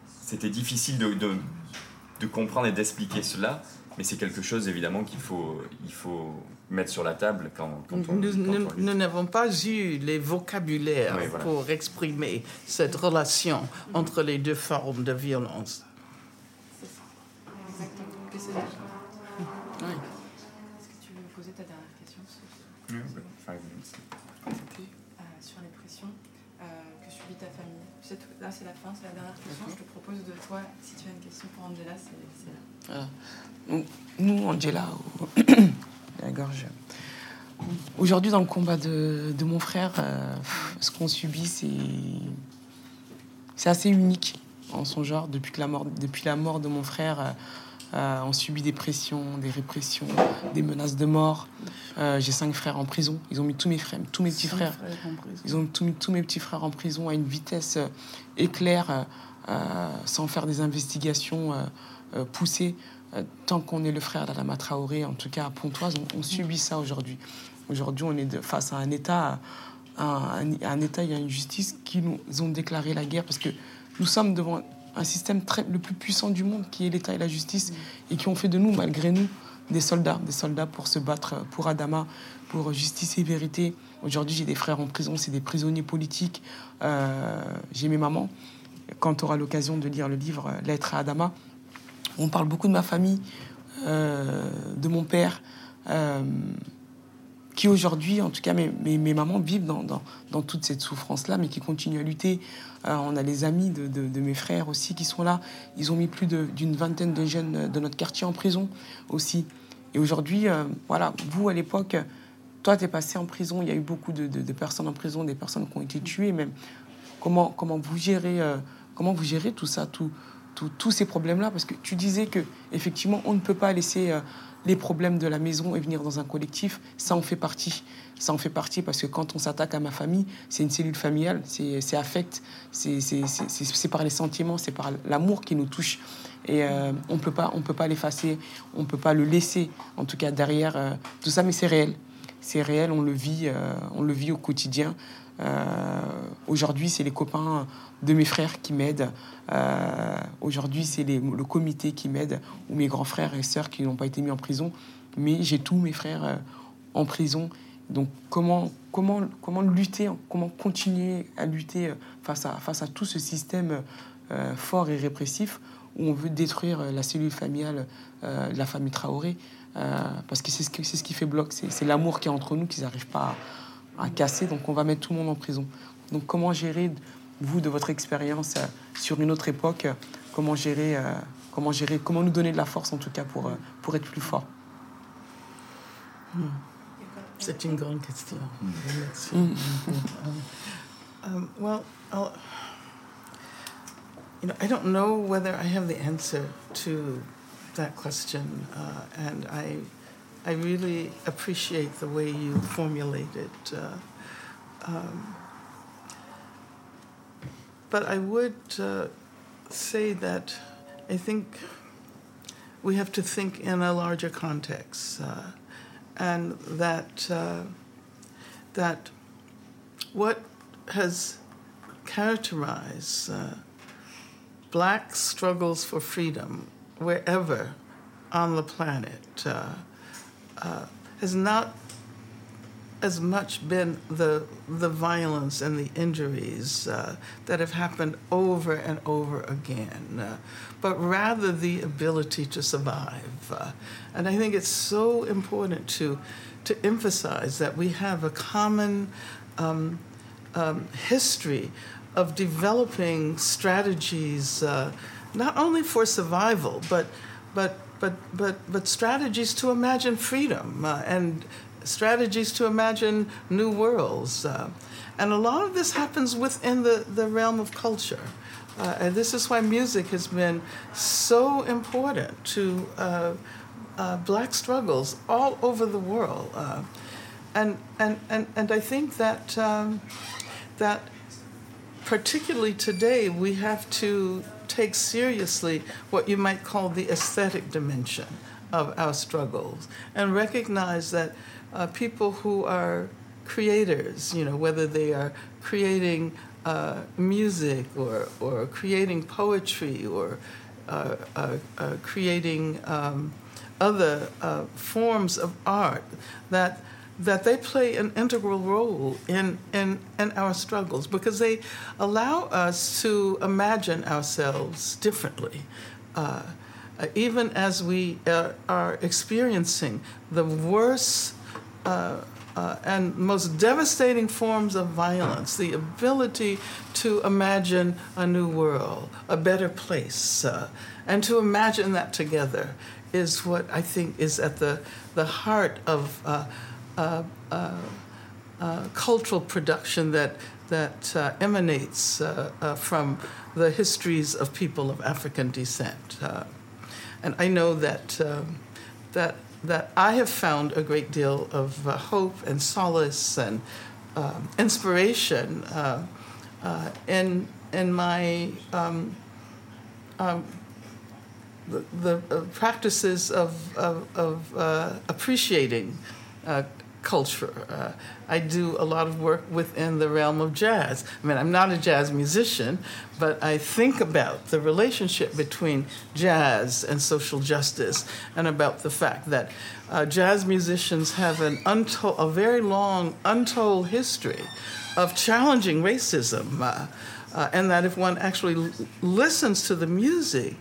c'était difficile de, comprendre et d'expliquer cela. Mais c'est quelque chose évidemment qu'il il faut mettre sur la table quand, quand on, Nous quand on nous- lutte. nous n'avons pas eu les vocabulaires Oui, voilà. pour exprimer cette relation entre les deux formes de violence. Exactement. C'est- Est-ce que tu veux poser ta dernière question Sophie Euh, sur les pressions euh, que subit ta famille. Là, c'est la fin, c'est la dernière question. Je te propose de toi, si tu as une question pour Angela, c'est là. Nous, Angela, la gorge. Aujourd'hui, dans le combat de, de mon frère, euh, ce qu'on subit, c'est c'est assez unique en son genre. Depuis, que la, mort, depuis la mort de mon frère, euh, euh, on subit des pressions, des répressions, des menaces de mort. Euh, J'ai cinq frères en prison. Ils ont mis tous mes frères, tous mes petits frères. Ils ont mis tous mes petits frères en prison à une vitesse éclair, sans faire des investigations poussées. Euh, tant qu'on est le frère d'Adama Traoré, en tout cas à Pontoise, on, subit ça aujourd'hui. Aujourd'hui, on est face à un État, à un, et à une justice qui nous ont déclaré la guerre parce que nous sommes devant un système le plus puissant du monde qui est l'État et la justice et qui ont fait de nous, malgré nous, des soldats, des soldats pour se battre pour Adama, pour justice et vérité. Aujourd'hui, j'ai des frères en prison, c'est des prisonniers politiques. Euh, j'ai mes mamans. Quand tu auras l'occasion de lire le livre euh, Lettre à Adama, on parle beaucoup de ma famille, euh, de mon père, euh, qui aujourd'hui, en tout cas, mes, mes, mamans vivent dans, dans, toute cette souffrance-là, mais qui continuent à lutter. Euh, on a les amis de, de, mes frères aussi qui sont là. Ils ont mis plus d'une vingtaine de jeunes de notre quartier en prison aussi. Et aujourd'hui, voilà, vous à l'époque, toi, tu es passé en prison. Il y a eu beaucoup de, de- personnes en prison, des personnes qui ont été tuées même. Comment, comment, vous, gérez, comment vous gérez tout ça, tout- tous ces problèmes-là Parce que tu disais que effectivement, on ne peut pas laisser euh, les problèmes de la maison et venir dans un collectif. Ça en fait partie. Ça en fait partie parce que quand on s'attaque à ma famille, c'est une cellule familiale, c'est affect, c'est par les sentiments, c'est par l'amour qui nous touche. Et euh, on peut pas, peut pas l'effacer, on peut pas le laisser. En tout cas derrière euh, tout ça, mais c'est réel, c'est réel. On le vit, euh, on le vit au quotidien. Euh, Aujourd'hui, c'est les copains de mes frères qui m'aident. Euh, Aujourd'hui, c'est le comité qui m'aide ou mes grands frères et sœurs qui n'ont pas été mis en prison. Mais j'ai tous mes frères euh, en prison. Donc, comment, comment, comment lutter, comment continuer à lutter face à, face à tout ce système fort et répressif où on veut détruire la cellule familiale de la famille Traoré? Parce que c'est ce, ce qui fait bloc, c'est l'amour qui est entre nous qu'ils n'arrivent pas à, à casser, donc on va mettre tout le monde en prison. Donc comment gérer, vous, de votre expérience euh, sur une autre époque, euh, comment gérer, euh, comment gérer, comment nous donner de la force en tout cas pour, euh, pour être plus fort? C'est une grande question. Mm. Um, well, I'll, you know, I don't know whether I have the answer to that question, uh, and I, I really appreciate the way you formulate it. Uh, um, but I would uh, say that I think we have to think in a larger context, uh, and that uh, that what has characterized uh, black struggles for freedom wherever on the planet uh, has not as much been the the violence and the injuries uh, that have happened over and over again, uh, but rather the ability to survive. Uh, and I think it's so important to to emphasize that we have a common um, um, history of developing strategies, uh, not only for survival, but but but but but strategies to imagine freedom uh, and strategies to imagine new worlds. Uh, and a lot of this happens within the, the realm of culture. Uh, and this is why music has been so important to uh, uh black struggles all over the world. Uh, and, and, and, and I think that, um, that particularly today, we have to take seriously what you might call the aesthetic dimension of our struggles and recognize that uh, people who are creators, you know, whether they are creating uh, music or, or creating poetry or uh, uh, uh creating um, other uh, forms of art, that that they play an integral role in, in, in our struggles because they allow us to imagine ourselves differently. Uh, even as we uh, are experiencing the worst uh, uh, and most devastating forms of violence, the ability to imagine a new world, a better place, uh, and to imagine that together is what I think is at the, the heart of uh, uh, uh, uh cultural production that, that uh, emanates from the histories of people of African descent. and I know that, um, that that I have found a great deal of uh, hope and solace and um, inspiration uh, uh, in in my um, um, the, the uh, practices of of, of uh, appreciating uh, culture. Uh, I do a lot of work within the realm of jazz. I mean, I'm not a jazz musician, but I think about the relationship between jazz and social justice and about the fact that uh, jazz musicians have an untold, a very long, untold history of challenging racism. Uh, uh and that if one actually l- listens to the music,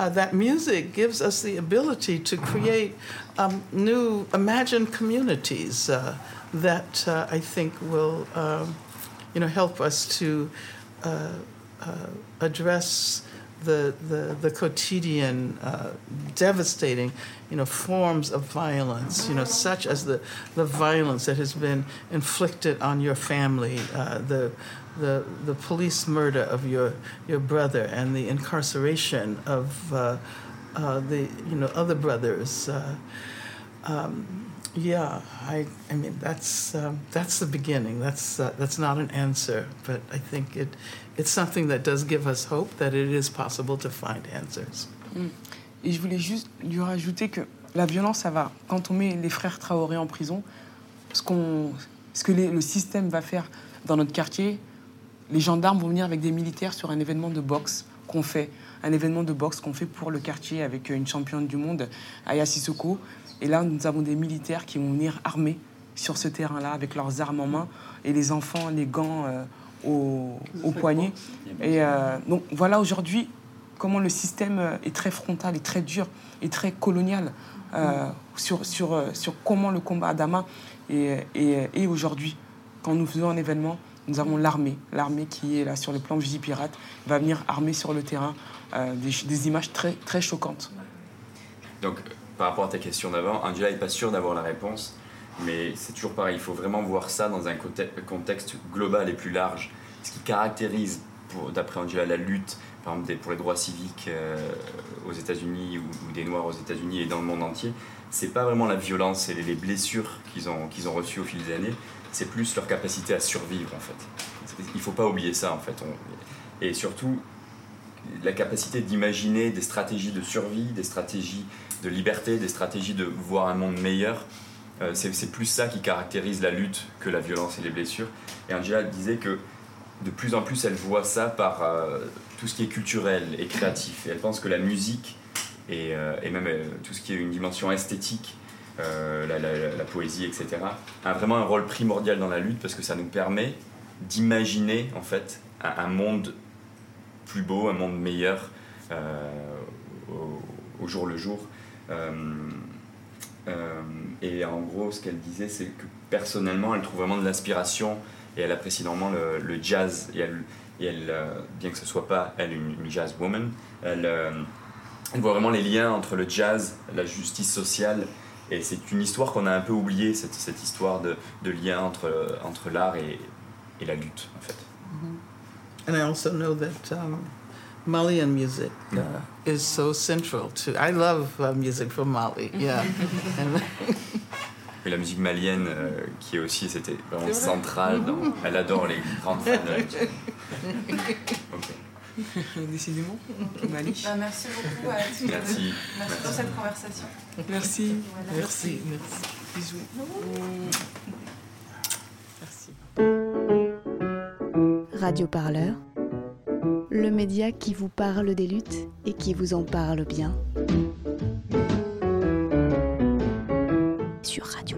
uh, that music gives us the ability to create um, new imagined communities uh, that uh, I think will, um, you know, help us to uh, uh, address the, the, the quotidian, uh, devastating, you know, forms of violence, you know, such as the, the violence that has been inflicted on your family, the the, the police murder of your, your brother and the incarceration of uh, uh, the you know other brothers. Uh, um, yeah, I, I mean that's um, that's the beginning. That's uh, that's not an answer, but I think it it's something that does give us hope that it is possible to find answers. Mm. Et je voulais juste lui rajouter que la violence, ça va. Quand on met les frères Traoré en prison, ce, qu'on, ce que les, le système va faire dans notre quartier, les gendarmes vont venir avec des militaires sur un événement de boxe qu'on fait, un événement de boxe qu'on fait pour le quartier avec une championne du monde, Aya Sissoko. Et là, nous avons des militaires qui vont venir armés sur ce terrain-là avec leurs armes en main et les enfants, les gants euh, au, au poignet. Et euh, donc voilà aujourd'hui comment le système euh, est très frontal et très dur et très colonial sur, sur, sur comment le combat à Dama est, est aujourd'hui. Quand nous faisons un événement, nous avons l'armée, l'armée qui est là sur le plan Vigipirate, va venir armer sur le terrain euh, des, images très, très choquantes. Donc, par rapport à ta question d'avant, Angela n'est pas sûre d'avoir la réponse, mais c'est toujours pareil, il faut vraiment voir ça dans un contexte global et plus large. Ce qui caractérise, d'après Angela, la lutte par exemple, pour les droits civiques euh, aux États-Unis ou, ou, des Noirs aux États-Unis et dans le monde entier, c'est pas vraiment la violence et les, blessures qu'ils ont, qu'ils ont reçues au fil des années, c'est plus leur capacité à survivre en fait. Il faut pas oublier ça en fait. et surtout la capacité d'imaginer des stratégies de survie, des stratégies de liberté, des stratégies de voir un monde meilleur. Euh, c'est plus ça qui caractérise la lutte que la violence et les blessures. Et Angela disait que de plus en plus elle voit ça par euh, tout ce qui est culturel et créatif. Et elle pense que la musique et, euh, même tout ce qui est une dimension esthétique, euh, la, poésie, etc., a vraiment un rôle primordial dans la lutte parce que ça nous permet d'imaginer en fait un, monde plus beau, un monde meilleur euh, au, jour le jour. Euh, et en gros, ce qu'elle disait, c'est que personnellement, elle trouve vraiment de l'inspiration et elle apprécie énormément le, jazz. Et elle, bien que ce soit pas elle une, une jazz woman, elle, elle voit vraiment les liens entre le jazz, la justice sociale. Et c'est une histoire qu'on a un peu oubliée, cette, cette histoire de, de lien entre, entre l'art et, et la lutte, en fait. And I also know that um, Malian music uh, is so central to. I love uh, music from Mali. Yeah, Et la musique malienne, euh, qui est aussi, c'était vraiment centrale. Dans, elle adore les grandes fans de la musique. Ok. Décidément, Mali. Bah, merci beaucoup à tous les deux. Merci. Merci pour cette conversation. Merci. Voilà. merci, merci. Bisous. Merci. Radio Parleur, le média qui vous parle des luttes et qui vous en parle bien. Sur Radio